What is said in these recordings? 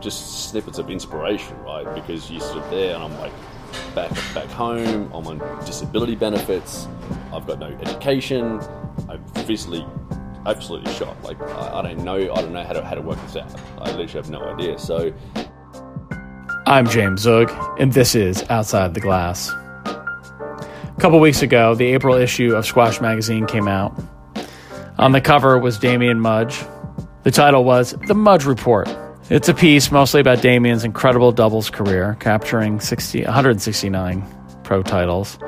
just snippets of inspiration, right? Because you're sort of there, and I'm like back back home. I'm on disability benefits. I've got no education. I'm physically absolutely shot. Like I, I don't know. I don't know how to how to work this out. I literally have no idea. So I'm James Zug, and this is Outside the Glass. A couple weeks ago, the April issue of Squash Magazine came out. On the cover was Damien Mudge. The title was The Mudge Report. It's a piece mostly about Damien's incredible doubles career, capturing 60, 169 pro titles,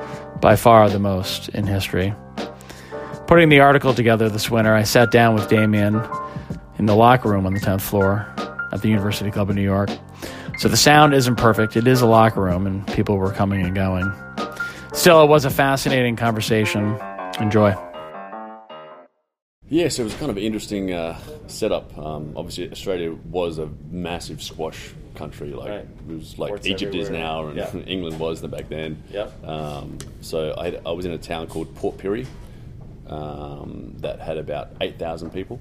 by far the most in history. Putting the article together this winter, I sat down with Damien in the locker room on the 10th floor at the University Club of New York. So the sound isn't perfect. It is a locker room, and people were coming and going. Still, it was a fascinating conversation. Enjoy. Yeah, so it was kind of an interesting uh, setup. Um, obviously, Australia was a massive squash country. Like Right. it was like Egypt is now, and Yeah. England was back then. Yep. Um, so I, I was in a town called Port Pirie um, that had about eight thousand people,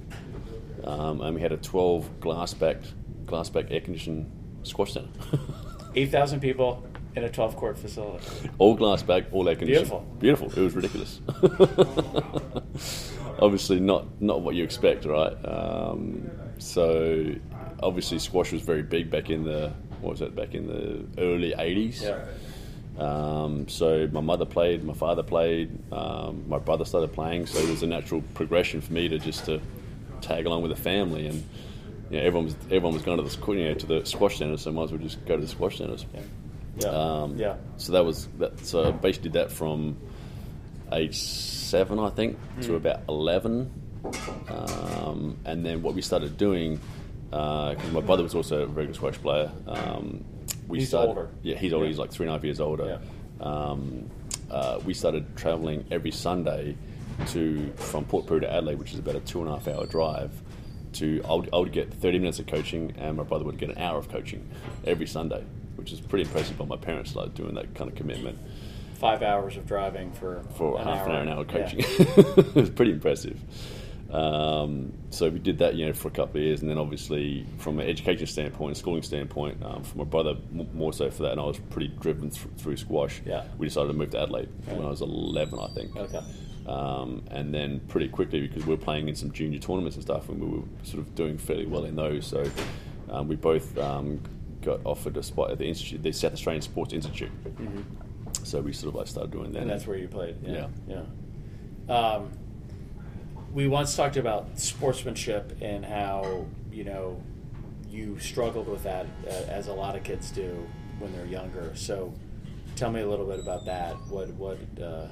um, and we had a twelve glass backed glass back air conditioned squash centre. 8,000 people in a 12 court facility. all glass back, all air conditioned. Beautiful. Beautiful. It was ridiculous. obviously, not not what you expect, right? Um, so, obviously, squash was very big back in the what was that? Back in the early '80s. Yeah. Um, so my mother played, my father played, um, my brother started playing. So it was a natural progression for me to just to tag along with the family, and you know, everyone was everyone was going to the you know, to the squash centre, so I might as well just go to the squash centres. Yeah. Um, yeah. So that was that. So I basically did that from age seven, I think, Hmm. to about eleven, um, and then what we started doing, because my brother was also a very good squash player. Um, we He's started, older. Yeah, he's older. Yeah. He's like three and a half years older. Um, uh, we started traveling every Sunday to from Port Pirie to Adelaide, which is about a two and a half hour drive. To I would, I would get thirty minutes of coaching, and my brother would get an hour of coaching every Sunday, which is pretty impressive. But my parents started doing that kind of commitment Five hours of driving for, for an half hour. an hour, an hour Yeah. coaching. it was pretty impressive. Um, so we did that, you know, for a couple of years, and then obviously from an education standpoint, a schooling standpoint, um, for my brother m- more so for that, and I was pretty driven th- through squash. Yeah. we decided to move to Adelaide when I was 11, I think. Okay. Um, and then pretty quickly because we were playing in some junior tournaments and stuff, and we were sort of doing fairly well in those. So um, we both um, got offered a spot at the institute, the South Australian Sports Institute. So we sort of like started doing that. And that's where you played. Yeah. Yeah. Yeah. Um, we once talked about sportsmanship and how, you know, you struggled with that uh, as a lot of kids do when they're younger. So tell me a little bit about that. What, what, uh,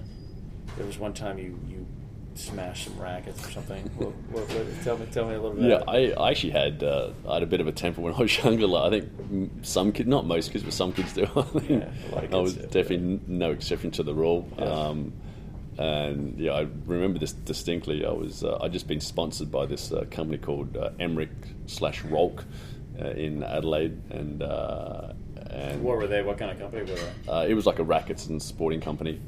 there was one time you, you smashed some rackets or something. what, what, what, tell me, tell me a little bit. Yeah, I, I actually had uh, I had a bit of a temper when I was younger. Like, I think some kids, not most kids, but some kids do. I, think Yeah, lot I was do, definitely n no exception to the rule. Yeah. Um, and yeah, I remember this distinctly. I was uh, I'd just been sponsored by this uh, company called uh, Emmerich slash Rolk uh, in Adelaide, and uh, and What were they? What kind of company were they? uh, it was like a rackets and sporting company.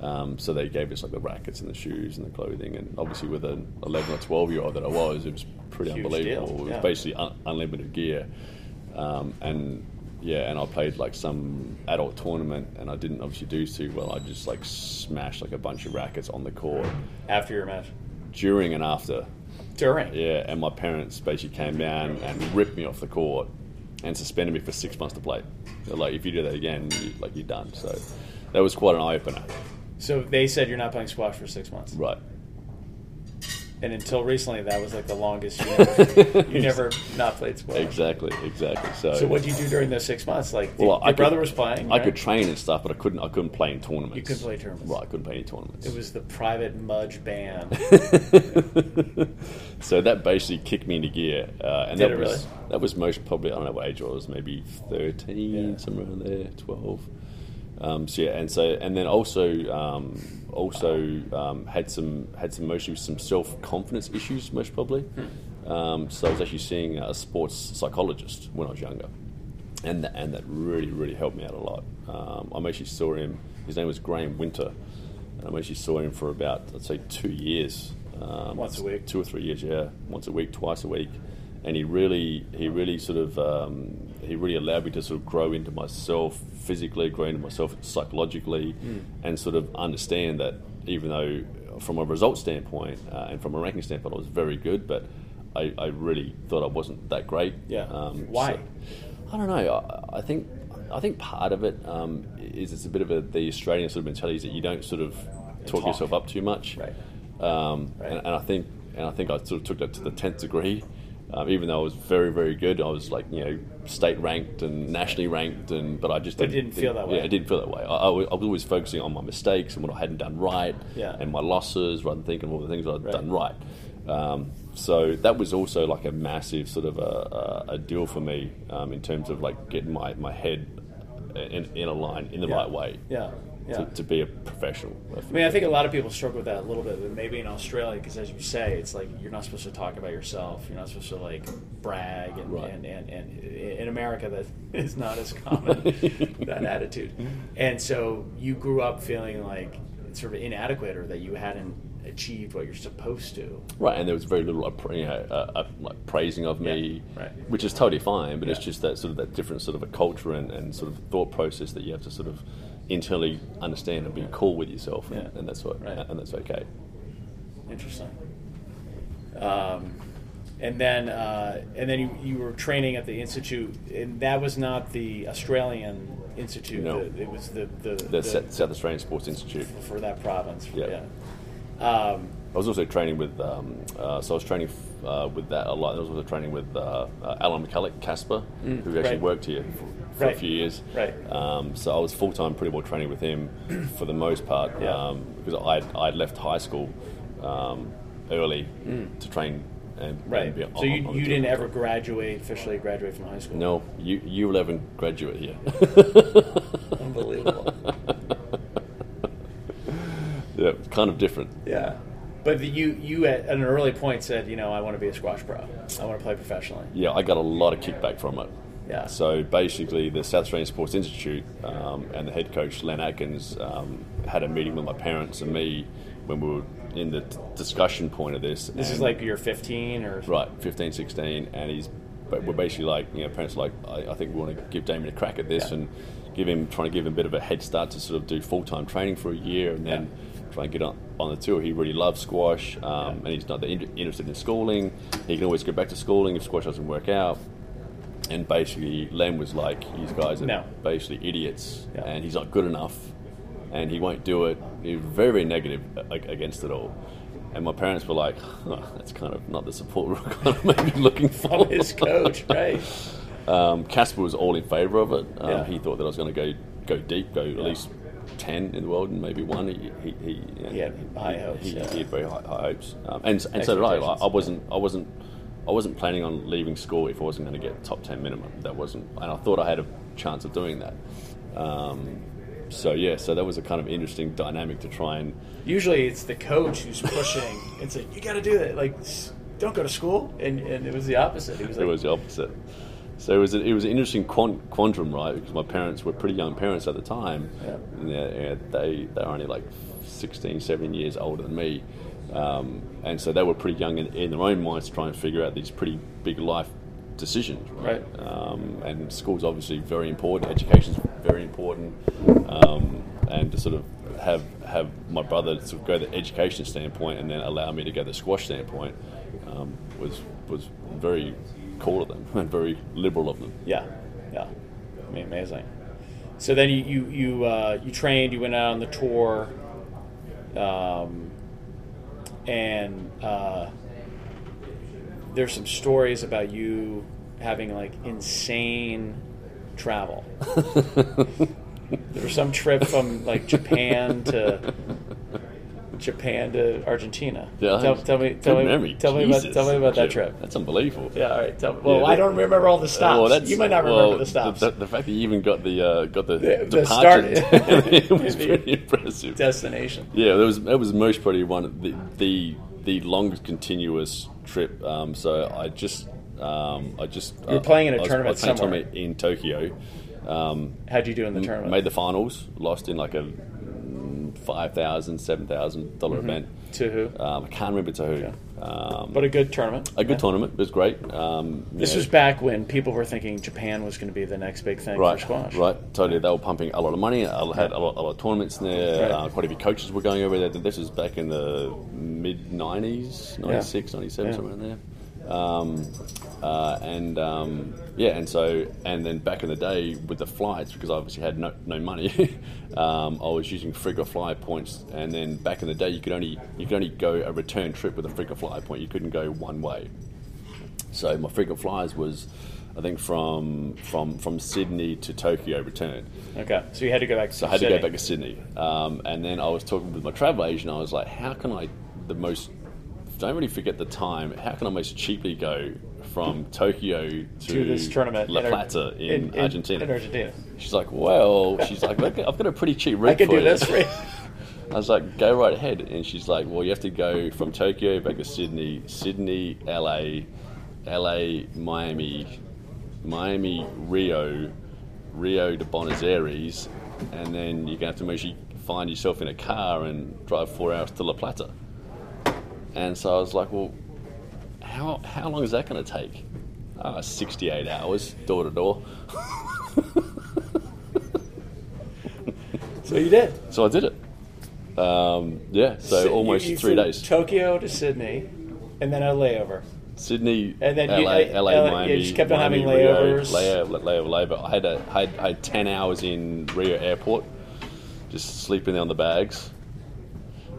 Um, so they gave us like the rackets and the shoes and the clothing, and obviously with an 11 or 12 year old that I was, it was pretty Huge unbelievable. deal, It was yeah. basically un- unlimited gear, um, and yeah, and I played like some adult tournament, and I didn't obviously do too well. I just like smashed like a bunch of rackets on the court After your match? during and after. During? Yeah, and my parents basically came down and ripped me off the court and suspended me for six months to play. They're like, if you do that again, you, like you're done. So that was quite an eye opener. So they said you're not playing squash for six months. Right. And until recently, that was like the longest you never, you never not played squash. Exactly, exactly. So, So what did you do during those six months? Like Well, your I could- brother was playing. I right? could train and stuff, but I couldn't. I couldn't play in tournaments. You couldn't play tournaments. Right, I couldn't play any tournaments. It was the private Mudge band. so that basically kicked me into gear, uh, and Did that was really? that was most probably I don't know what age I was, maybe thirteen, Yeah. somewhere around there, twelve. Um, so yeah, and so and then also um, also um, had some had some mostly some self confidence issues, most probably. Hmm. Um, so I was actually seeing a sports psychologist when I was younger, and that, and that really really helped me out a lot. Um, I actually saw him. His name was Graham Winter, and I actually saw him for about I'd say two years. Um, Once a week? two or three years, yeah, once a week, twice a week, and he really he really sort of um, he really allowed me to sort of grow into myself physically, grow into myself psychologically, and sort of understand that even though from a result standpoint uh, and from a ranking standpoint, I was very good, but I, I really thought I wasn't that great. Yeah. Um, Why? so- I don't know. I, I think I think part of it um, is it's a bit of a, the Australian sort of mentality is that you don't sort of talk, Talk. yourself up too much. Right. Um, Right. And, and I think and I think I sort of took that to the tenth degree. Um, even though I was very, very good, I was like you know state ranked and nationally ranked, and but I just it didn't feel that way. Yeah, it didn't feel that way. I, I, was I was always focusing on my mistakes and what I hadn't done right, Yeah. and my losses, rather than thinking of all the things I'd Right. done right. Um, so that was also like a massive sort of a, a, a deal for me um, in terms of like getting my, my head in, in a line in the Yeah. right way Yeah. Yeah. to, to be a professional. I mean, I think a lot of people struggle with that a little bit, but maybe in Australia, because as you say, it's like you're not supposed to talk about yourself. You're not supposed to like brag, and Right. and, and, and in America, that is not as common that attitude. And so you grew up feeling like sort of inadequate, or that you hadn't achieved what you're supposed to. Right, and there was very little you know, uh, uh, like praising of me, Yeah, right. which is totally fine. But it's just that sort of that different sort of a culture and, and sort of thought process that you have to sort of internally understand and be cool with yourself, and, Yeah. and that's what Right. and that's okay. Interesting. Um, and then, uh, and then you, you were training at the institute, and that was not the Australian institute. No. the- it was the the, The Sa- South Australian Sports Institute. for that province. Yeah. Um, I was also training with, um, uh, so I was training uh, with that a lot. I was also training with uh, uh, Alan McCulloch, Casper, who actually Mm, right. worked here for, Right. a few years. Right. Um, so I was full time pretty well training with him for the most part Yeah. um, because I'd, I'd left high school um, early to train and, right. and be so on- you, on you didn't ever graduate officially graduate from high school. No, you U11 graduate here. Unbelievable. yeah, kind of different. yeah. But the, you you at an early point said, you know, I want to be a squash pro. I want to play professionally. Yeah, I got a lot of kickback from it. Yeah. So basically, the South Australian Sports Institute um, and the head coach, Len Atkins, um, had a meeting with my parents and me when we were in the t- discussion point of this. This is like you're 15 or Right, 15, 16, and he's, but we're basically like, you know, parents are like, I, I think we want to give Damien a crack at this Yeah. and give him, trying to give him a bit of a head start to sort of do full time training for a year and then try and get on, on the tour. He really loves squash, um, and he's not that in- interested in schooling. He can always go back to schooling if squash doesn't work out. And basically, Len was like, "These guys are No. basically idiots, Yeah. and he's not good enough, and he won't do it." He was very, very negative against it all. And my parents were like, oh, "That's kind of not the support we're kind of maybe looking for." his coach, right? Um, Casper was all in favour of it. Um, Yeah. He thought that I was going to go go deep, go at least ten in the world, and maybe one. He he, he, He had high hopes, He, yeah. he had very high, high hopes, um, and and so did I. I wasn't I wasn't I wasn't planning on leaving school if I wasn't going to get top ten minimum. That wasn't, and I thought I had a chance of doing that. Um, so yeah, so that was a kind of interesting dynamic to try and Usually it's the coach who's pushing and saying, "You got to do that." Like, don't go to school, and, and it was the opposite. He was it was the opposite. So it was a, it was an interesting quan- quandrum, right? Because my parents were pretty young parents at the time. Yeah. And they, they they were only like 16, 17 years older than me, um, and so they were pretty young in, in their own minds trying to try and figure out these pretty big life decisions, right? Right. Um, and school's obviously very important. Education's very important, um, and to sort of have have my brother sort of go the education standpoint and then allow me to go the squash standpoint um, was was very cool of them and very liberal of them. "Yeah, yeah, I mean, amazing." So then you you you, uh, you trained. You went out on the tour, um, and uh, there's some stories about you having like insane travel. there was some trip from like Japan to Japan to Argentina. Yeah, tell, tell me, tell me, memory. tell me about, tell me about that trip. That's unbelievable. Yeah, all right. Tell me. Well, Yeah, I don't remember all the stops. Well, you might not remember well, the stops. The, the, fact that you even got the uh, got the, The- the departure start- it was the pretty impressive. Destination. Yeah, that was that was most probably one of the the, the longest continuous trip. Um, so I just um, I just You were playing in a I was- tournament I was somewhere. tournament in Tokyo. Um, How'd you do in the tournament? made the finals, lost in like a mm, five thousand, seven thousand dollar event. To who? Um, I can't remember to who. Um, but a good tournament. a good Yeah. tournament. It was great. Um, This was back when people were thinking Japan was going to be the next big thing right, for squash. right. Totally, they were pumping a lot of money. I had a lot, a lot of tournaments in there. Right. Uh, quite a few coaches were going over there. This was back in the mid '90s, 96, 97, Yeah. somewhere in there. Um, uh, and um, yeah, and so and then back in the day with the flights, because I obviously had no, no money, um, I was using frequent flyer points. And then back in the day, you could only you could only go a return trip with a frequent flyer point. You couldn't go one way. So my frequent flyers was, I think from from from Sydney to Tokyo return. Okay, so you had to go back. To So I had to go back to Sydney, um, and then I was talking with my travel agent. I was like, how can I the most don't really forget the time. How can I most cheaply go from Tokyo to, to this tournament La in Ar- Plata in, Argentina? In Argentina, She's like, well, she's like, I've got a pretty cheap rate I for do you." this you. I was like, go right ahead. And she's like, well, you have to go from Tokyo back to Sydney, Sydney, LA, LA, Miami, Miami, Rio, Rio to Buenos Aires, and then you're going to have to you find yourself in a car and drive four hours to La Plata. And so I was like, well, how, how long is that going to take? Uh, 68 hours, door to door. So you did. So I did it. Um, yeah, so, you- almost you three days. Tokyo to Sydney, and then a layover. Sydney, And then LA, you- LA, LA you Miami, just kept on Miami, having Rio, layovers. layover, layover, layover. I had, a, I had I had ten hours in Rio Airport, just sleeping on the bags.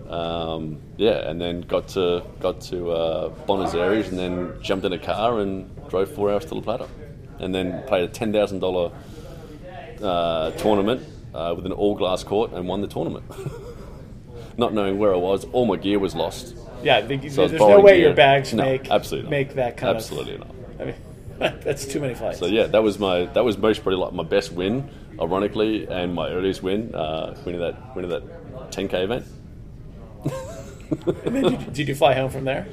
Um, yeah, and then got to got to uh, Buenos Aires, and then jumped in a car and drove four hours to La Plata, and then played a ten thousand dollar uh, tournament uh, with an all glass court and won the tournament. Not knowing where I was, all my gear was lost. Yeah, the, So there's no way gear. your bags No, make absolutely not. make that kind Absolutely not. I mean, that's too many flights. So yeah, that was my that was most probably like my best win, ironically, and my earliest win, uh, winning that winning that 10k event. And then did, did you fly home from there?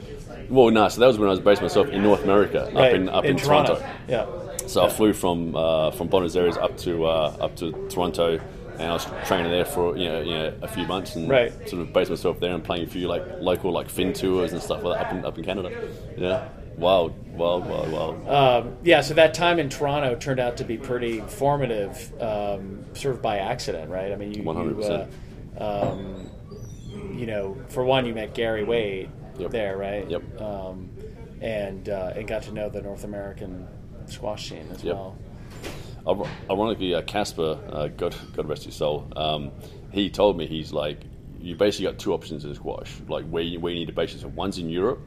Well, no, so that was when I was based myself in North America, up in up in, Toronto. Yeah. So I flew from uh, from Buenos Aires up to uh, up to Toronto, and I was training there for you know, you know a few months, and Right. sort of based myself there and playing a few like local like fin tours and stuff like that up in up in Canada. Yeah, wild, wild, wild, wild. Um, yeah, so that time in Toronto turned out to be pretty formative, um, sort of by accident, right? I mean, you, you, 100%. uh, um, you know, for one, you met Gary Waite Yep. there, right? Yep. Um, and uh, and got to know the North American squash scene as Yep. well. Ironically, uh, Casper, uh, God, God rest his soul, um, he told me he's like, you basically got two options in squash, like where you, where you need to base yourself. One's in Europe,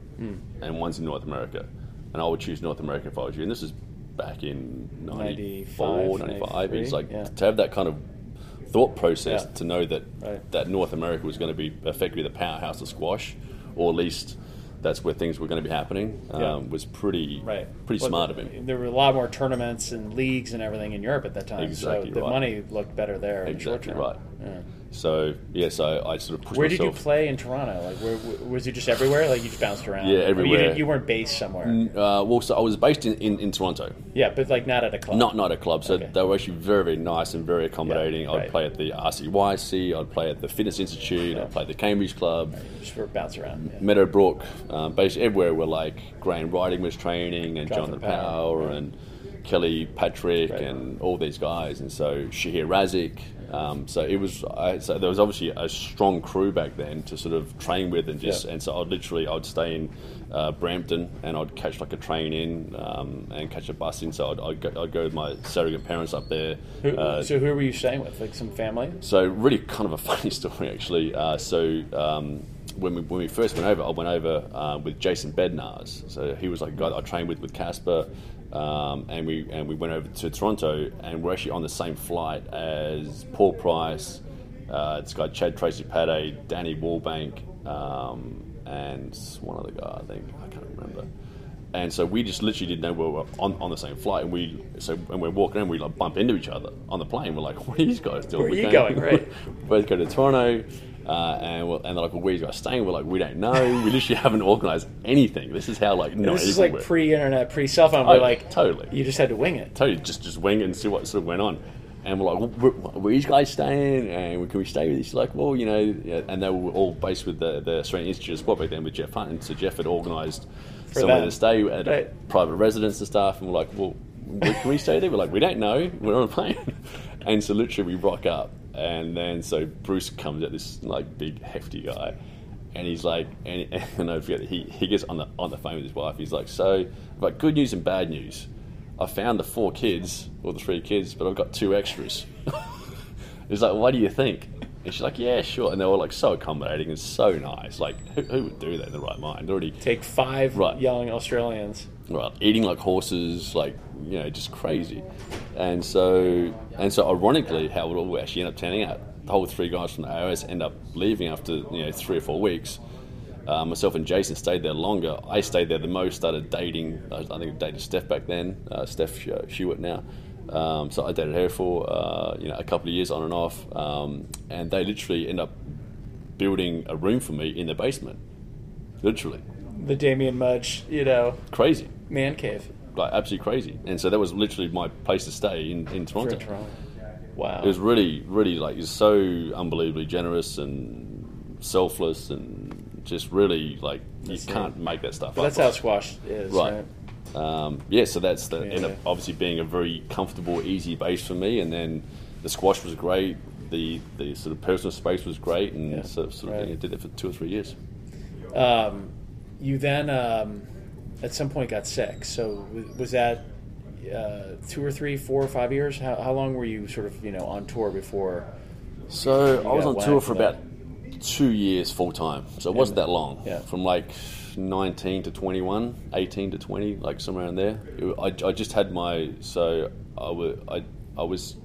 and one's in North America, and I would choose North America if I was you. And this is back in 94, 95, 95. It's like yeah. to have that kind of thought process Yeah. to know that Right. that North America was going to be effectively the powerhouse of squash, or at least that's where things were going to be happening. Um, Yeah. Was pretty Right. pretty Well, smart of him. There were a lot more tournaments and leagues and everything in Europe at that time. Exactly so the money looked better there. the Exactly term. right. Yeah. So yeah, so I sort of pushed Where did you play in Toronto? Like, where, was you just everywhere? Like, you just bounced around? Yeah, Or You, everywhere. you weren't based somewhere. Uh, well, so I was based in, in, in Toronto, Yeah, but like not at a club. not not a club. So Okay. they were actually very very nice and very accommodating. Yeah, I'd right. play at the RCYC, I'd play at the Fitness Institute, I'd play at the Cambridge Club, just for bounce around. Yeah. Meadowbrook, um, basically everywhere where like Graham Riding was training and Jonathan Jonathan Power, Power and Kelly Patrick Right. and all these guys, and so Shahier Razik. Um, so it was. I, so there was obviously a strong crew back then to sort of train with, and just Yeah. and so I'd literally I'd stay in uh, Brampton and I'd catch like a train in um, and catch a bus in. So I'd, I'd, go, I'd go with my surrogate parents up there. Who, Uh, so who were you staying with? Like some family? so really, kind of a funny story actually. Uh, so um, when we when we first went over, I went over uh, with Jason Bednars. So he was like a guy that I trained with with Casper, um, and we and we went over to Toronto, and we're actually on the same flight as Paul Price, uh, this guy Chad Tracy Pate, Danny Wallbank, um, and one other guy I think I can't remember. And so we just literally didn't know we were on, on the same flight, and we so when we're walking around, we like bump into each other on the plane. We're like, "What are these guys doing?" Where are We you going, right? both go to Toronto, uh, and we're, and they're like, "Well, where you guys staying?" We're like, "We don't know. We literally haven't organised anything. This is how like This naive is we like were. pre-internet, pre-cell phone. Where Oh, like totally. you just had to wing it. Totally, just just wing it and see what sort of went on. And we're like, where, where you guys staying? And can we stay with you? She's like, well, you know, and they were all based with the, the Australian Institute of Sport back then with Geoff Hunt. And so Geoff had organised somewhere them. to stay at Right. private residence and stuff. And we're like, well, can we stay there? We're like, we don't know. We're on a plane. and so literally we rock up. And then so Bruce comes out, this like big, hefty guy. And he's like, and, and I forget, he, he gets on the on the phone with his wife. He's like, so, like, good news and bad news. I found the four kids, or the three kids, but I've got two extras. He's like, what do you think? And she's like, yeah, sure. And they were like so accommodating and so nice. Like, who, who would do that in the right mind? Already, Take five Right. young Australians. right, eating like horses, like you know, just crazy. And so, and so, ironically, how it all actually ended up turning out. The whole three guys from the AIS end up leaving after you know three or four weeks. Uh, myself and Jason stayed there longer. I stayed there the most. Started dating. I I think I dated Steph back then. Uh, Steph Shewitt now. Um, so I dated her for uh, you know a couple of years on and off, um, and they literally end up building a room for me in the basement. Literally The Damien Mudge, you know, crazy man cave like absolutely crazy. And so that was literally my place to stay in, in for Toronto. Toronto. Wow. It was really, really like he's so unbelievably generous and selfless and just really like you That's can't make that stuff But up. that's how squash is, right? Right. Um, yeah, so that's the Yeah, end up obviously being a very comfortable, easy base for me. And then the squash was great. The the sort of personal space was great, and Yeah, so sort of right. yeah, did it for two or three years. Um, you then, um, at some point, got sick. So was that uh, two or three, four or five years? How, how long were you sort of, you know, on tour before? So I was on tour for about two years full time. So it wasn't that long. Yeah. From like 19 to 21, 18 to 20, like somewhere around there. It- I, I just had my, so I wa- I, I was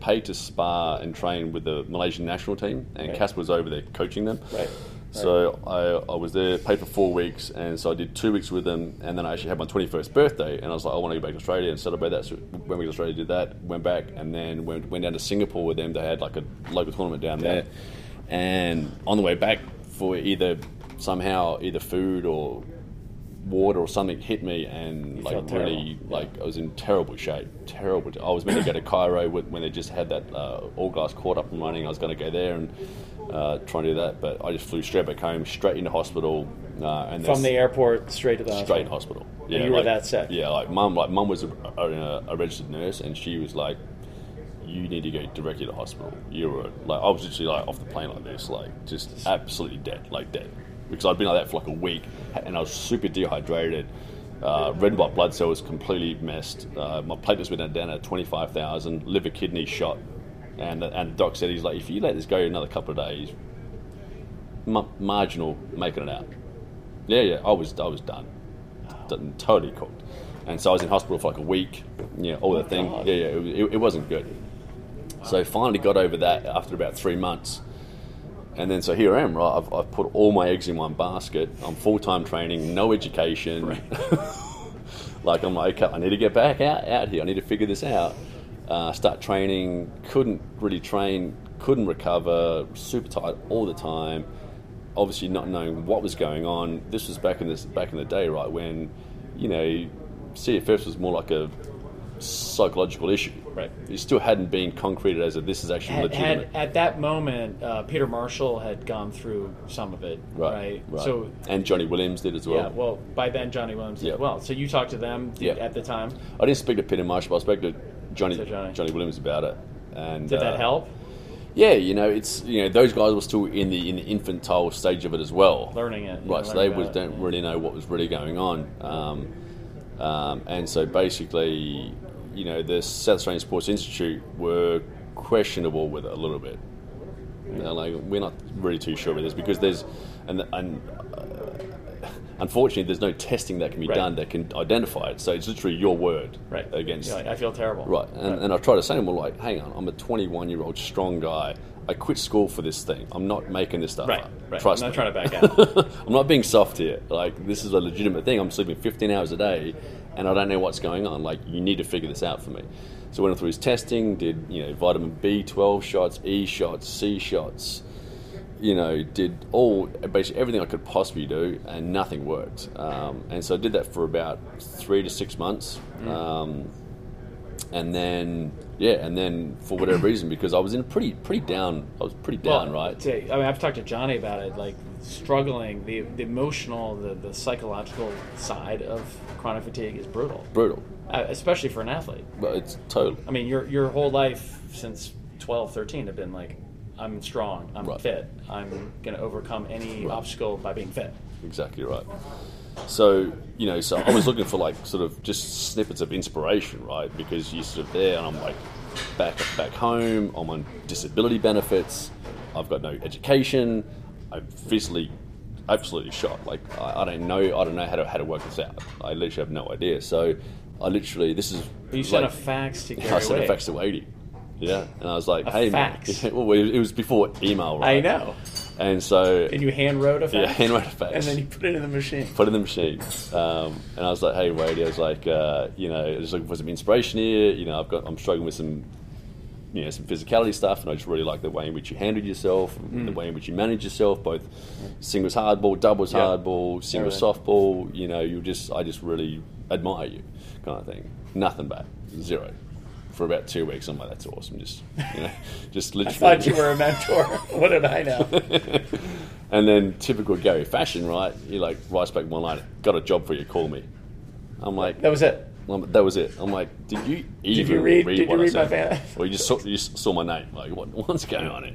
paid to spar and train with the Malaysian national team, and Right. Casper was over there coaching them. Right. So I, I was there, paid for four weeks, and so I did two weeks with them, and then I actually had my 21st birthday, and I was like, I want to go back to Australia and celebrate that. So when we to Australia, did that, went back, and then went, went down to Singapore with them. They had like a local tournament down there, and on the way back, for either somehow either food or water or something hit me, and like really terrible. like I was in terrible shape, terrible. I was meant to go to Cairo when they just had that uh, all glass court up and running. I was going to go there and uh, try and do that, but I just flew straight back home, straight into hospital, uh, and From the airport straight to the straight hospital. hospital. And you were that sick? Yeah, like mum, like mum was a, a, a registered nurse, and she was like, "You need to go directly to hospital." You were like, I was literally like off the plane like this, like just absolutely dead, like dead, because I'd been like that for like a week, and I was super dehydrated. Uh, red white blood cells completely messed. Uh, my platelets went down at twenty five thousand. Liver kidney shot, and and doc said he's like, if you let this go another couple of days, ma- marginal making it out. Yeah, yeah, I was I was done, done totally cooked, and so I was in hospital for like a week. Yeah, all that oh thing. God. Yeah, yeah, it, it, it wasn't good. So finally got over that after about three months, and then so here I am. Right, I've, I've put all my eggs in one basket. I'm full time training, no education. like I'm like, okay, I need to get back out out here. I need to figure this out. Uh, start training. Couldn't really train. Couldn't recover. Super tired all the time. Obviously, not knowing what was going on. This was back in this back in the day, right? When you know, CFS was more like a psychological issue. Right. It still hadn't been concreted as a this is actually Had, legitimate. had, at that moment, uh, Peter Marshall had gone through some of it, right? right, right. So, and Johnny Williams did as well. yeah, well, by then Johnny Williams did Yeah. as well. So you talked to them Yeah. at the time. I didn't speak to Peter Marshall. I spoke to Johnny To Johnny. Johnny. Williams about it. And Did that uh, help? Yeah, you know, it's you know those guys were still in the in the infantile stage of it as well. Learning it, right? So they was, it, don't yeah. really know what was really going on, um, um, and so basically, you know, the South Australian Sports Institute were questionable with it a little bit. You know, like we're not really too sure with this because there's and and uh, unfortunately there's no testing that can be Right. done that can identify it. So it's literally your word Right. against like, I feel terrible. Right, and, and I try to say to him, well, like, hang on, I'm a 21 year old strong guy. I quit school for this thing. I'm not making this stuff Right, up. right. Trust I'm me. not trying to back out. I'm not being soft here. Like, this is a legitimate thing. I'm sleeping 15 hours a day, and I don't know what's going on. Like, you need to figure this out for me. So I went through his testing, did you know vitamin B12 shots, E shots, C shots. You know, did all basically everything I could possibly do, and nothing worked. Um, and so I did that for about three to six months. Mm. Um, and then yeah, and then for whatever reason, because I was in a pretty pretty down, I was pretty down, Well, right? to- I mean, I've talked to Johnny about it, like struggling, the, the emotional, the, the psychological side of chronic fatigue is brutal, Brutal, uh, especially for an athlete. but it's total. I mean, your your whole life since 12, 13 have been like, I'm strong, I'm Right. fit, I'm going to overcome any Right. obstacle by being fit. Exactly right. So you know, so I was looking for like sort of just snippets of inspiration, right? Because you're sort of there, and I'm like back back home. I'm on disability benefits. I've got no education. I'm physically absolutely shot. Like I, I don't know. I don't know how to how to work this out. I literally have no idea. So I literally this is You sent like, a fax to Gary I sent a fax to Wadey. Yeah, and I was like, A "Hey, fax? man." Well, it was before email, right? I know. And so And you hand wrote a fax? Yeah, hand wrote a fax. And then you put it in the machine. put it in the machine. Um, and I was like, hey, Waite, I was like, uh, you know, just looking for some inspiration here. You know, I've got, I'm struggling with some, you know, some physicality stuff, and I just really like the way in which you handled yourself, and the way in which you manage yourself, both singles hardball, doubles hardball, singles Everything. softball. You know, you just, I just really admire you, kind of thing. Nothing bad, zero. For about two weeks, I'm like, that's awesome. Just, you know, just literally. I thought you were a mentor. what did I know? And then typical Gary fashion, right? He like writes back one line, "Got a job for you, call me." I'm like, That was it. um, that was it. I'm like, did you even you read- did you I read my fan- Or you just saw, you just saw my name? Like, what, what's going on here?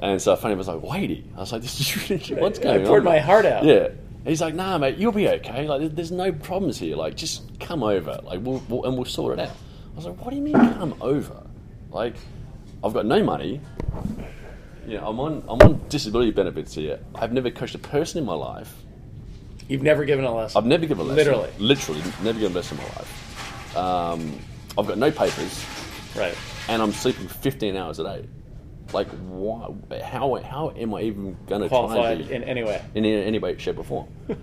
And so funny I was like, Wadey. I was like, this is really, what's going on? I poured my heart out. Yeah. He's like, nah, mate, you'll be okay. Like, there's no problems here. Like, just come over. Like, we'll, we'll and we'll sort it out. I was like, what do you mean come over? Like, I've got no money. You know, I'm on I'm on disability benefits here. I've never coached a person in my life. You've never given a lesson. I've never given a lesson. Literally. Literally, never given a lesson in my life. Um, I've got no papers, Right. and I'm sleeping 15 hours a day. Like, why? How, how am I even going to try Qualified in any way. in any, any way, shape, or form?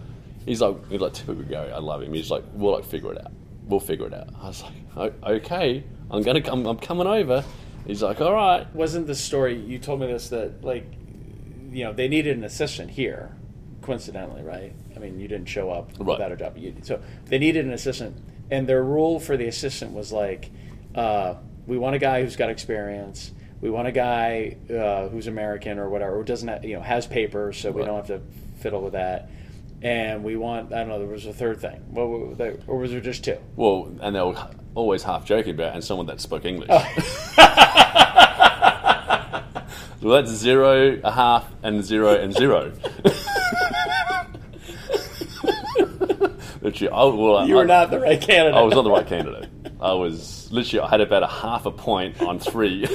he's like, he's like typical Gary. I love him. He's like, we'll like figure it out. We'll figure it out. I was like, "O- okay, I'm gonna come. I'm coming over. He's like, all right. Wasn't the story you told me this that like, you know, they needed an assistant here, coincidentally, right? I mean, you didn't show up Right. without a job. You, so they needed an assistant, and their rule for the assistant was like, uh, we want a guy who's got experience. We want a guy uh, who's American or whatever, who doesn't have, you know has papers, so we Right. don't have to fiddle with that. And we want I don't know. There was a third thing. What, they- or was there just two? Well, and they were always half joking about, and someone that spoke English. Oh. well, that's zero, a half, and zero, and zero. Literally, I, well, You were I, not the right candidate. I was not the right candidate. I was literally, I had about a half a point on three,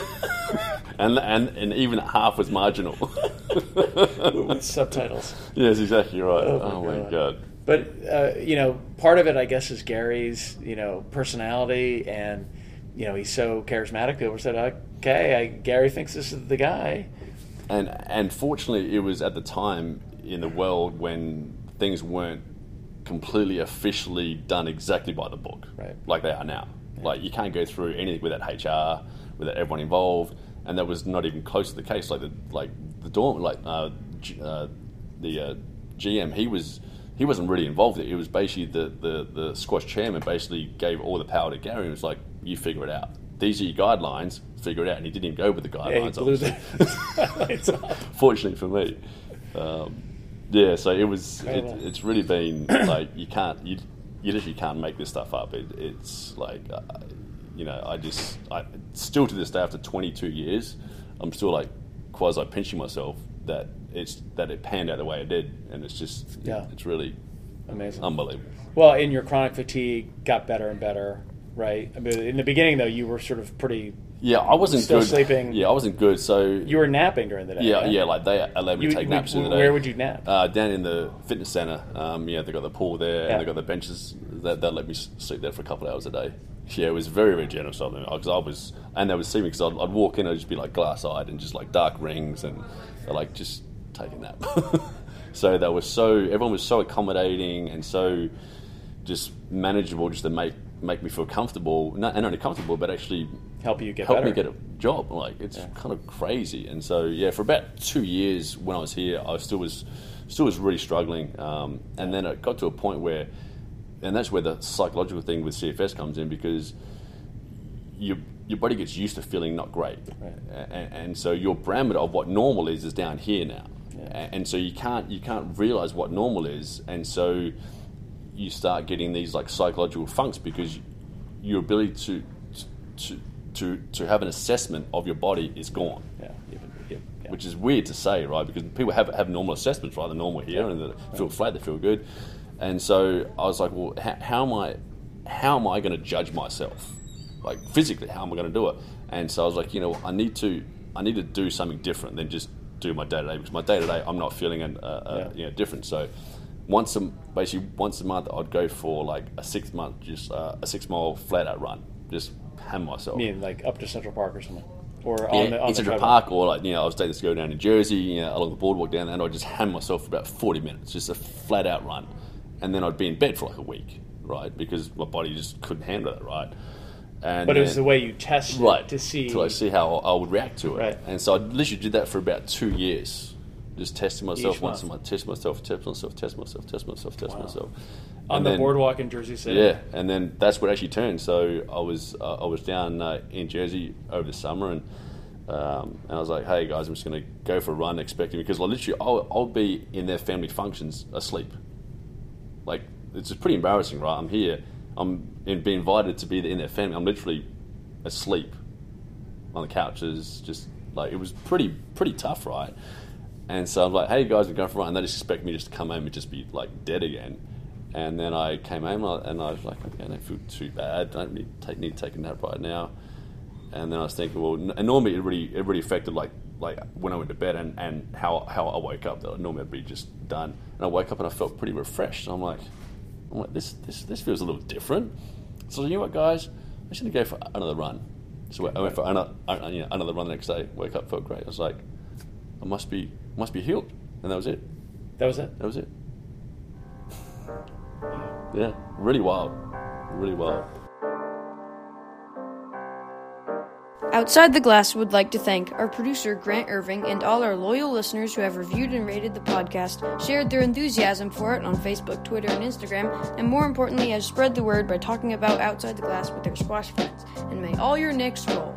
and and and even half was marginal. with subtitles. yes, exactly right. Oh, Oh, my my God. god. But uh, you know, part of it, I guess, is Gary's you know personality, and you know he's so charismatic. People said, "Okay, I, Gary thinks this is the guy." And and fortunately, it was at the time in the world when things weren't completely officially done exactly by the book, Right. Like they are now. Like you can't go through anything without HR, without everyone involved, and that was not even close to the case. Like the like the dorm, like uh, G, uh, the uh, GM, he was. He wasn't really involved. in It It was basically the, the, the squash chairman basically gave all the power to Gary and was like, "You figure it out. These are your guidelines. Figure it out." And he didn't even go with the Yeah, he guidelines. blew obviously the lights off. fortunately for me. Um, yeah, so it was. It, it's really been like you can't you you literally can't make this stuff up. It, it's like uh, you know I just I still to this day after 22 years I'm still like quasi pinching myself that it's that it panned out the way it did, and it's just Yeah. it's really Amazing. unbelievable. well, in your chronic fatigue, got better and better, right? I mean, in the beginning, though, you were sort of pretty. Yeah, I wasn't Still good. sleeping. Yeah, I wasn't good. So You were napping during the day. yeah, right? yeah, like they allowed me You, to take naps in the day. where would you nap? Uh, down in the fitness center. Um, yeah, they got the pool there, Yeah. and they got the benches. That that let me sleep there for a couple of hours a day. Yeah, it was very very generous of them because I was, and they would see me because I'd, I'd walk in, I'd just be like glass eyed and just like dark rings, and they're like just take a nap. so they were so everyone was so accommodating and so just manageable, just to make make me feel comfortable, not, and not only comfortable, but actually Help you get help better. me get a job. Like it's Yeah. kind of crazy. And so yeah, for about two years when I was here, I still was still was really struggling. Um, and then it got to a point where, and that's where the psychological thing with CFS comes in because your your body gets used to feeling not great, Right. and, and so your parameter of what normal is is down here now, Yeah. And so you can't you can't realize what normal is, and so you start getting these like psychological funks because your ability to to to to have an assessment of your body is gone Yeah. Yep, yep, yeah. which is weird to say, right? Because people have have normal assessments, right? They're normal here, and they feel flat, they feel good, and so I was like, well, how, how am I, how am I going to judge myself, like physically? How am I going to do it? And so I was like, you know, I need to, I need to do something different than just do my day to day because my day to day, I'm not feeling an, uh, uh, Yeah. you know different. So once a basically once a month, I'd go for like a six month, just uh, a six mile flat out run, just hammer myself. I mean, like up to Central Park or something, or Yeah, on the on in Central. Park, or like you know, I was taking this go down in Jersey, you know, along the boardwalk down there, and I'd just hammer myself for about forty minutes, just a flat out run, and then I'd be in bed for like a week, right? Because my body just couldn't handle it, right? And But it was the way you tested right to see. to like see how I would react to it, Right. and so I literally did that for about two years, just testing myself Each once a month. month, test myself, test myself, test myself, test myself, test Wow. myself. on the then- boardwalk in Jersey City. yeah, and then that's what actually turned. So I was uh, I was down uh, in Jersey over the summer, and um, and I was like, hey guys, I'm just going to go for a run, expecting because like, literally I'll, I'll be in their family functions asleep. Like it's just pretty embarrassing, right? I'm here, I'm in, being invited to be in their family. I'm literally asleep on the couches, just like it was pretty pretty tough, right? And so I'm like, hey guys, we're going for a run. And they just expect me just to come home and just be like dead again. And then I came home and I, was like, okay, I don't feel too bad. Don't need, take, need to take a nap right now. And then I was thinking, well, and normally it really it really affected like like when I went to bed and, and how how I woke up. That normally I'd be just done. And I woke up and I felt pretty refreshed. I'm like, I'm like this this this feels a little different. So you know what, guys, I should go for another run. So I went for another you know, another run the next day. Woke up, felt great. I was like, I must be must be healed, and that was it. that was it. That was it. Yeah, really wild, really wild. Outside the Glass would like to thank our producer Grant Irving and all our loyal listeners who have reviewed and rated the podcast, shared their enthusiasm for it on Facebook, Twitter, and Instagram, and more importantly, has spread the word by talking about Outside the Glass with their squash friends. And may all your nicks roll.